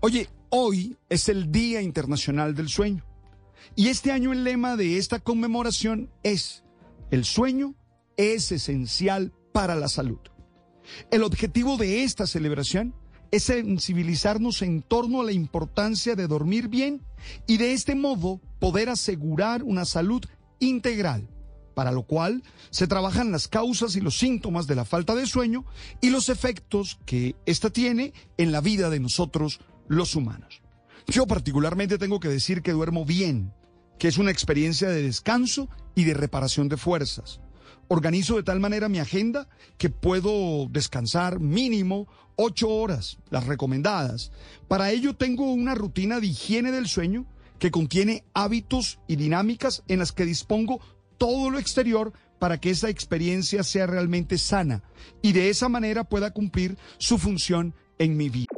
Oye, hoy es el Día Internacional del Sueño. Y este año el lema de esta conmemoración es, el sueño es esencial para la salud. El objetivo de esta celebración es sensibilizarnos en torno a la importancia de dormir bien y de este modo poder asegurar una salud integral, para lo cual se trabajan las causas y los síntomas de la falta de sueño y los efectos que ésta tiene en la vida de nosotros los humanos. Yo particularmente tengo que decir que duermo bien, que es una experiencia de descanso y de reparación de fuerzas. Organizo de tal manera mi agenda que puedo descansar mínimo ocho horas, las recomendadas. Para ello tengo una rutina de higiene del sueño que contiene hábitos y dinámicas en las que dispongo todo lo exterior para que esa experiencia sea realmente sana y de esa manera pueda cumplir su función en mi vida.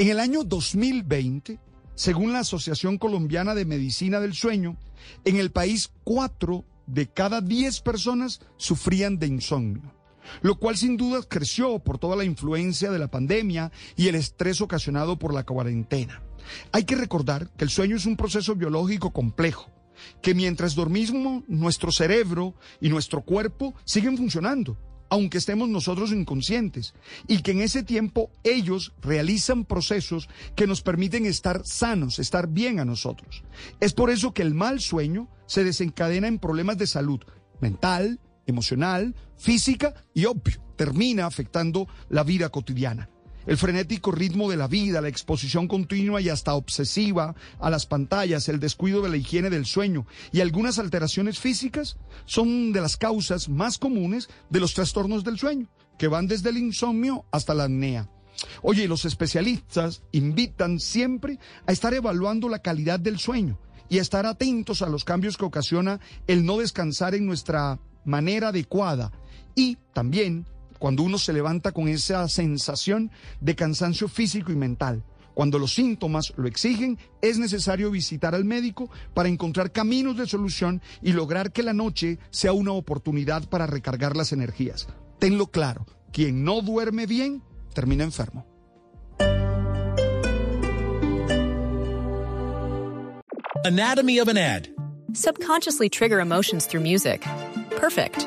En el año 2020, según la Asociación Colombiana de Medicina del Sueño, en el país 4 de cada 10 personas sufrían de insomnio, lo cual sin duda creció por toda la influencia de la pandemia y el estrés ocasionado por la cuarentena. Hay que recordar que el sueño es un proceso biológico complejo, que mientras dormimos nuestro cerebro y nuestro cuerpo siguen funcionando aunque estemos nosotros inconscientes, y que en ese tiempo ellos realizan procesos que nos permiten estar sanos, estar bien a nosotros. Es por eso que el mal sueño se desencadena en problemas de salud mental, emocional, física y obvio, termina afectando la vida cotidiana. El frenético ritmo de la vida, la exposición continua y hasta obsesiva a las pantallas, el descuido de la higiene del sueño y algunas alteraciones físicas son de las causas más comunes de los trastornos del sueño, que van desde el insomnio hasta la apnea. Oye, los especialistas invitan siempre a estar evaluando la calidad del sueño y a estar atentos a los cambios que ocasiona el no descansar en nuestra manera adecuada y también cuando uno se levanta con esa sensación de cansancio físico y mental. Cuando los síntomas lo exigen, es necesario visitar al médico para encontrar caminos de solución y lograr que la noche sea una oportunidad para recargar las energías. Tenlo claro, quien no duerme bien termina enfermo. Anatomy of an ad. Subconsciously trigger emotions through music. Perfect.